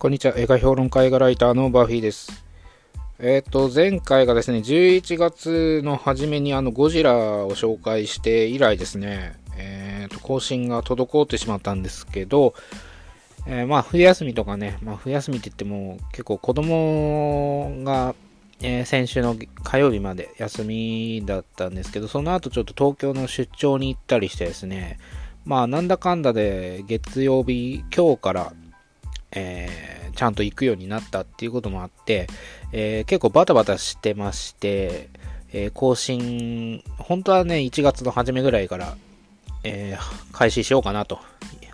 こんにちは。映画評論家映画ライターのバーフィーです。えっ、ー、と、前回がですね、11月の初めにあの、ゴジラを紹介して以来ですね、えっ、ー、と、更新が滞ってしまったんですけど、えー、まあ、冬休みとかね、まあ、冬休みって言っても、結構子供が、え先週の火曜日まで休みだったんですけど、その後ちょっと東京の出張に行ったりしてですね、まあ、なんだかんだで月曜日、今日から、えー、ちゃんと行くようになったっていうこともあって、えー、結構バタバタしてまして、えー、更新、本当はね、1月の初めぐらいから、え開始しようかなと。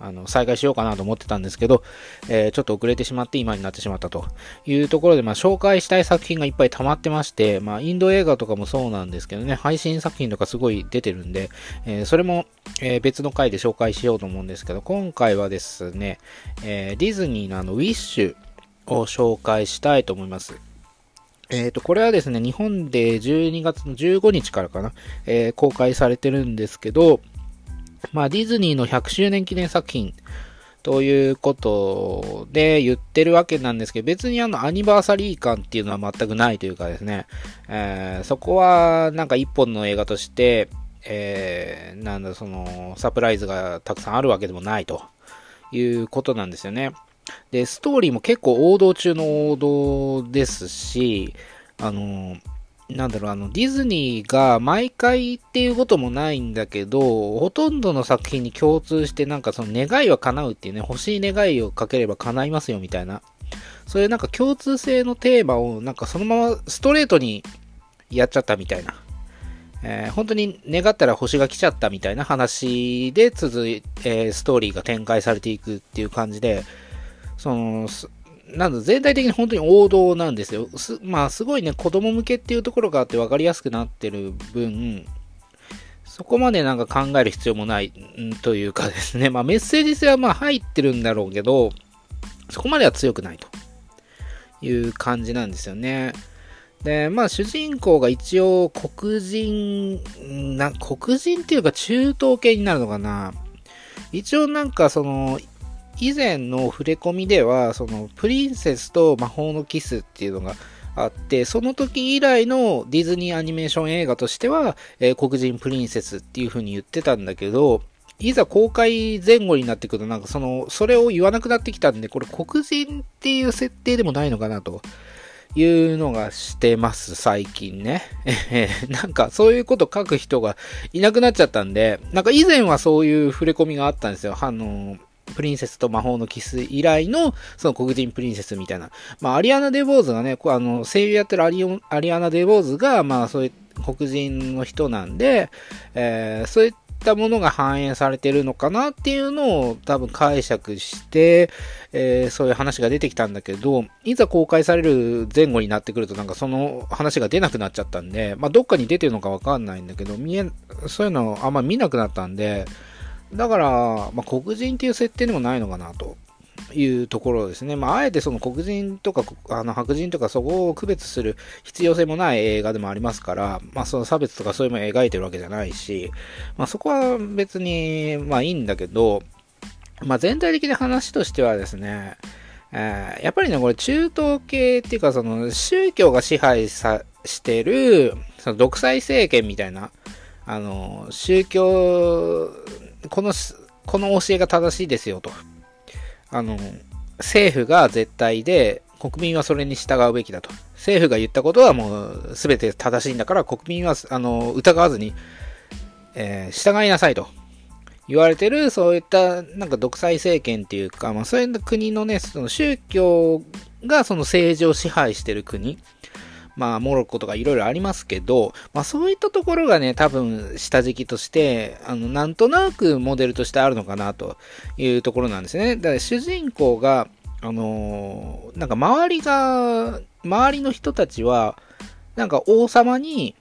あの、再開しようかなと思ってたんですけど、えー、ちょっと遅れてしまって今になってしまったというところで、まあ、紹介したい作品がいっぱい溜まってまして、まあ、インド映画とかもそうなんですけどね、配信作品とかすごい出てるんで、えー、それも、えー、別の回で紹介しようと思うんですけど、今回はですね、えディズニーのあの、ウィッシュを紹介したいと思います。えっ、と、これはですね、日本で12月の15日からかな、えー、公開されてるんですけど、まあ、ディズニーの100周年記念作品ということで言ってるわけなんですけど、別にあのアニバーサリー感っていうのは全くないというかですね、えー、そこはなんか一本の映画として、えー、なんだそのサプライズがたくさんあるわけでもないということなんですよね。で、ストーリーも結構王道中の王道ですし、あのなんだろう、あの、ディズニーが毎回っていうこともないんだけど、ほとんどの作品に共通してなんかその願いは叶うっていうね、欲しい願いをかければ叶いますよみたいな、そういうなんか共通性のテーマをなんかそのままストレートにやっちゃったみたいな。えー、本当に願ったら星が来ちゃったみたいな話で続い、えー、ストーリーが展開されていくっていう感じで、その、なんだ、全体的に本当に王道なんですよ。すまあ、すごいね、子供向けっていうところがあって分かりやすくなってる分、そこまでなんか考える必要もないんというかですね、まあメッセージ性はまあ入ってるんだろうけど、そこまでは強くないという感じなんですよね。で、まあ主人公が一応黒人、な、黒人っていうか中東系になるのかな。一応なんかその、以前の触れ込みでは、そのプリンセスと魔法のキスっていうのがあって、その時以来のディズニーアニメーション映画としては、えー、黒人プリンセスっていう風に言ってたんだけど、いざ公開前後になってくると、なんかその、それを言わなくなってきたんで、これ黒人っていう設定でもないのかなと。いうのがしてます、最近ね。なんかそういうこと書く人がいなくなっちゃったんで、なんか以前はそういう触れ込みがあったんですよ。あの、プリンセスと魔法のキス以来の、その黒人プリンセスみたいな。まあ、アリアナ・デ・ボーズがね、あの、声優やってるアリアリアナ・デ・ボーズが、まあ、そういう黒人の人なんで、えー、そういったものが反映されてるのかなっていうのを多分解釈して、えー、そういう話が出てきたんだけど、いざ公開される前後になってくるとなんかその話が出なくなっちゃったんで、まあ、どっかに出てるのかわかんないんだけど、見え、そういうのあんま見なくなったんで、だから、まあ、黒人っていう設定でもないのかなというところですね。まあ、あえてその黒人とか、あの白人とかそこを区別する必要性もない映画でもありますから、まあ、その差別とかそういうのを描いてるわけじゃないし、まあ、そこは別に、まあいいんだけど、まあ、全体的な話としてはですね、えー、やっぱりね、これ中東系っていうか、その宗教が支配さしてる、その独裁政権みたいな、あの、宗教この、この教えが正しいですよと。あの、政府が絶対で、国民はそれに従うべきだと。政府が言ったことはもう全て正しいんだから、国民は、あの、疑わずに、えー、従いなさいと。言われてる、そういった、なんか独裁政権っていうか、まあそういう国のね、その宗教がその政治を支配してる国。まあ、モロッコとかいろいろありますけど、まあそういったところがね、多分下敷きとして、あの、なんとなくモデルとしてあるのかなというところなんですね。だから主人公が、あのー、なんか周りが、周りの人たちは、なんか王様に、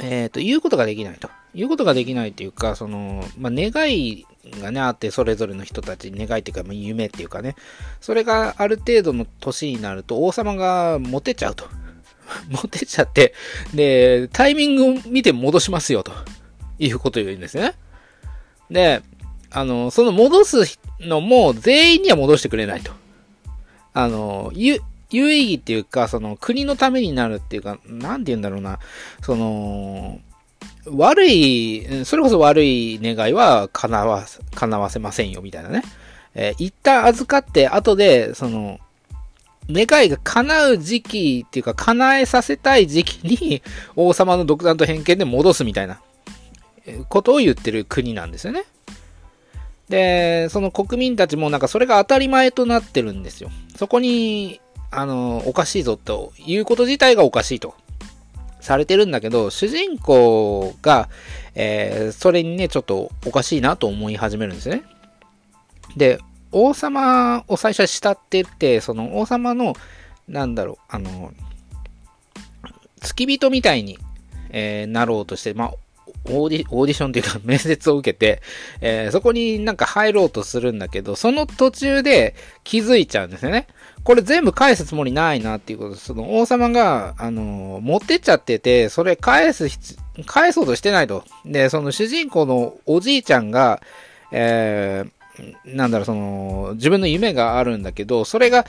えっ、ー、と、言うことができないと。言うことができないっていうか、その、まあ、願いがね、あって、それぞれの人たち願いっていうか、ま、夢っていうかね、それがある程度の年になると、王様がモテちゃうと。モテちゃって、で、タイミングを見て戻しますよ、ということを言うんですね。で、あの、その戻すのも全員には戻してくれないと。あの、有、有意義っていうか、その国のためになるっていうか、なんて言うんだろうな、その、悪い、それこそ悪い願いは叶わ、叶わせませんよ、みたいなね。えー、一旦預かって、後で、その、願いが叶う時期っていうか、叶えさせたい時期に、王様の独断と偏見で戻すみたいな、ことを言ってる国なんですよね。で、その国民たちもなんかそれが当たり前となってるんですよ。そこに、あの、おかしいぞということ自体がおかしいとされてるんだけど、主人公が、えー、それにね、ちょっとおかしいなと思い始めるんですね。で、王様を最初は慕ってって、その王様の、なんだろう、あの、付き人みたいに、えー、なろうとして、まあ、オーディオーディションというか 面接を受けて、えー、そこになんか入ろうとするんだけど、その途中で気づいちゃうんですよね。これ全部返すつもりないなっていうことですその王様が、あの、持ってっちゃってて、それ返す、返そうとしてないと。で、その主人公のおじいちゃんが、えー、なんだろう、その、自分の夢があるんだけど、それが、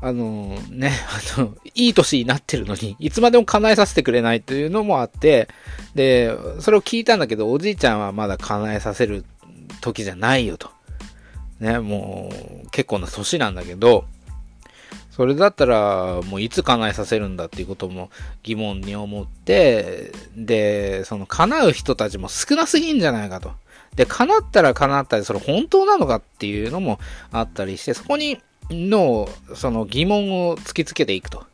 あの、ね、あの、いい年になってるのに、いつまでも叶えさせてくれないというのもあって、で、それを聞いたんだけど、おじいちゃんはまだ叶えさせる時じゃないよと。ね、もう、結構な年なんだけど、それだったら、もういつ叶えさせるんだっていうことも疑問に思って、で、その叶う人たちも少なすぎんじゃないかと。で、叶ったら叶ったり、それ本当なのかっていうのもあったりして、そこにの、その疑問を突きつけていくと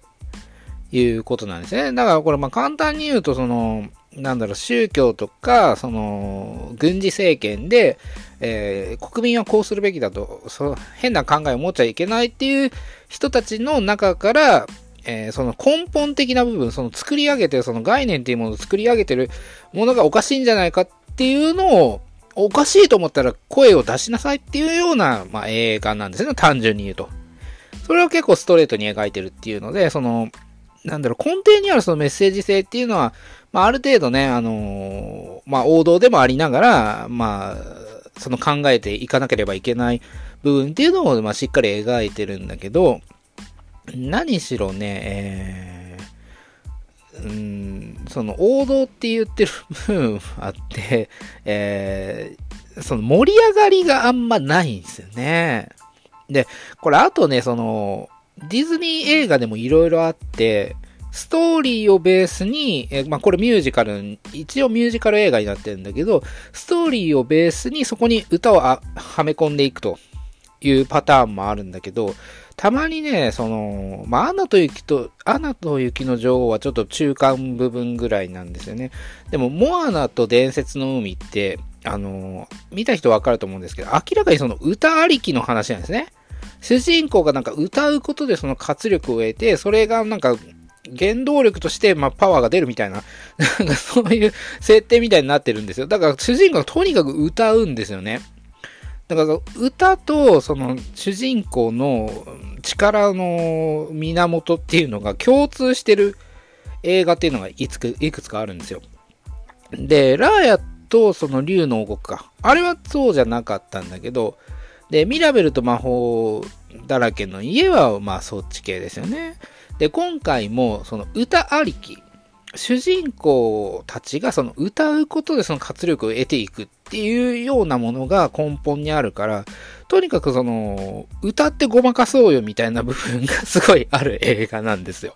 いうことなんですね。だからこれ、まあ簡単に言うと、その、なんだろう、宗教とか、その、軍事政権で、えー、国民はこうするべきだと、そ変な考えを持っちゃいけないっていう人たちの中から、えー、その根本的な部分、その作り上げてる、その概念っていうものを作り上げてるものがおかしいんじゃないかっていうのを、おかしいと思ったら声を出しなさいっていうような、まあ、映画なんですね、単純に言うと。それを結構ストレートに描いてるっていうので、その、なんだろう、根底にあるそのメッセージ性っていうのは、まあ、ある程度ね、あのー、まあ、王道でもありながら、まあ、その考えていかなければいけない部分っていうのを、まあ、しっかり描いてるんだけど、何しろね、えー、うん、その王道って言ってる部分あって、えー、その盛り上がりがあんまないんですよね。で、これあとね、その、ディズニー映画でもいろいろあって、ストーリーをベースに、えまあ、これミュージカル、一応ミュージカル映画になってるんだけど、ストーリーをベースにそこに歌をはめ込んでいくというパターンもあるんだけど、たまにね、その、まあ、アナと雪と、アナと雪の女王はちょっと中間部分ぐらいなんですよね。でも、モアナと伝説の海って、あの、見た人わかると思うんですけど、明らかにその歌ありきの話なんですね。主人公がなんか歌うことでその活力を得て、それがなんか原動力として、まあ、パワーが出るみたいな、なんかそういう設定みたいになってるんですよ。だから主人公がとにかく歌うんですよね。だから歌とその主人公の力の源っていうのが共通してる映画っていうのがいつくいくつかあるんですよ。で、ラーヤとその竜の王国か。あれはそうじゃなかったんだけど、で、ミラベルと魔法だらけの家は、まあそっち系ですよね。で、今回もその歌ありき、主人公たちがその歌うことでその活力を得ていくっていうようなものが根本にあるから、とにかくその、歌ってごまかそうよみたいな部分がすごいある映画なんですよ。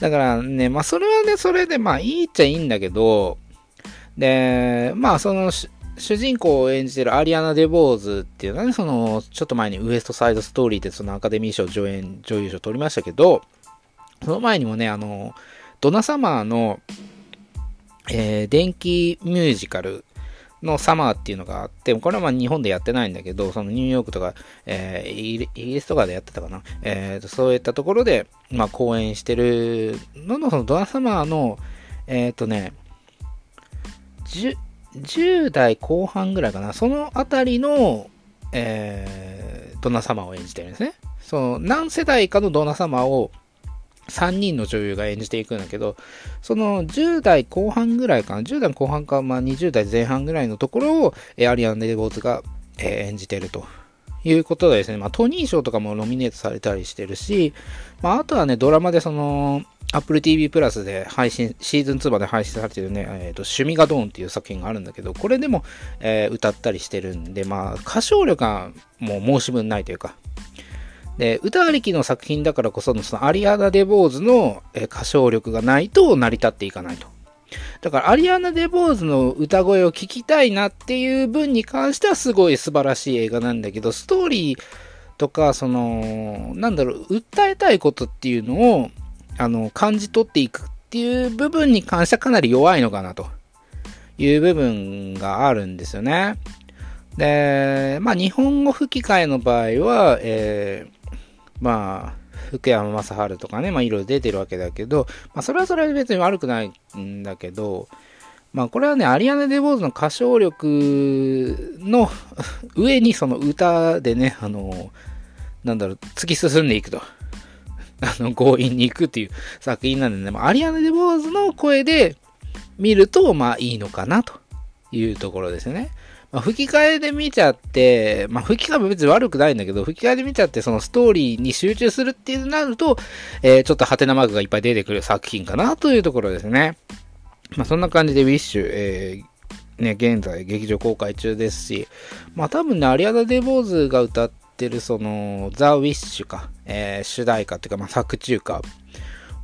だからね、まあそれはね、それでまあいいっちゃいいんだけど、で、まあその、主人公を演じてるアリアナ・デボーズっていうのはね、その、ちょっと前にウエストサイドストーリーでそのアカデミー賞助演、女優賞取りましたけど、その前にもね、あの、ドナサマーの、えー、電気ミュージカルのサマーっていうのがあって、これはまあ日本でやってないんだけど、そのニューヨークとか、えー、イギリスとかでやってたかな。えー、そういったところで、まあ公演してるのの、そのドナサマーの、えっ、ー、とね、10、代後半ぐらいかな、そのあたりの、えー、ドナ様を演じてるんですね。その何世代かのドナ様を3人の女優が演じていくんだけど、その10代後半ぐらいかな、10代後半か、まあ、20代前半ぐらいのところを、えーアリアン・デボーズがえー、演じてると。いうことでですね、まあ、トニー賞とかもノミネートされたりしてるし、まあ、あとはね、ドラマでその、Apple TV プラスで配信、シーズン2まで配信されてるね、えっ、ー、と、趣味がドーンっていう作品があるんだけど、これでも、えー、歌ったりしてるんで、まあ、歌唱力がもう申し分ないというか、で、歌ありきの作品だからこその、そのアリアナ・デ・ボーズの歌唱力がないと成り立っていかないと。だから、アリアナ・デ・ボーズの歌声を聞きたいなっていう分に関してはすごい素晴らしい映画なんだけど、ストーリーとか、その、なんだろう、訴えたいことっていうのを、あの、感じ取っていくっていう部分に関してはかなり弱いのかなという部分があるんですよね。で、まあ、日本語吹き替えの場合は、えー、まあ、福山雅治とかね、まあいろいろ出てるわけだけど、まあそれはそれは別に悪くないんだけど、まあこれはね、アリアナ・デ・ボーズの歌唱力の 上にその歌でね、あの、なんだろう、突き進んでいくと。あの、強引に行くっていう作品なんでね、まあ、アリアナ・デ・ボーズの声で見ると、まあいいのかなというところですね。まあ、吹き替えで見ちゃって、まあ、吹き替えも別に悪くないんだけど、吹き替えで見ちゃって、そのストーリーに集中するっていうなると、えー、ちょっとハテナマークがいっぱい出てくる作品かなというところですね。まあ、そんな感じでウィッシュ、えー、ね、現在劇場公開中ですし、まあ多分ね、アリアナ・デ・ボーズが歌ってるその、ザ・ウィッシュか、えー、主題歌っていうか、まあ作中歌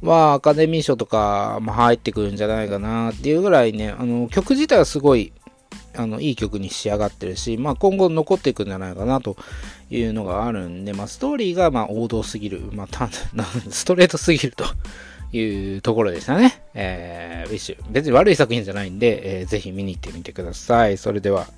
はアカデミー賞とか、まあ、入ってくるんじゃないかなっていうぐらいね、あの、曲自体はすごい、あの、いい曲に仕上がってるし、まあ、今後残っていくんじゃないかなというのがあるんで、まあ、ストーリーが、まあ、王道すぎる、まあ、ストレートすぎるというところでしたね。えー、ウィッシュ。別に悪い作品じゃないんで、えー、ぜひ見に行ってみてください。それでは。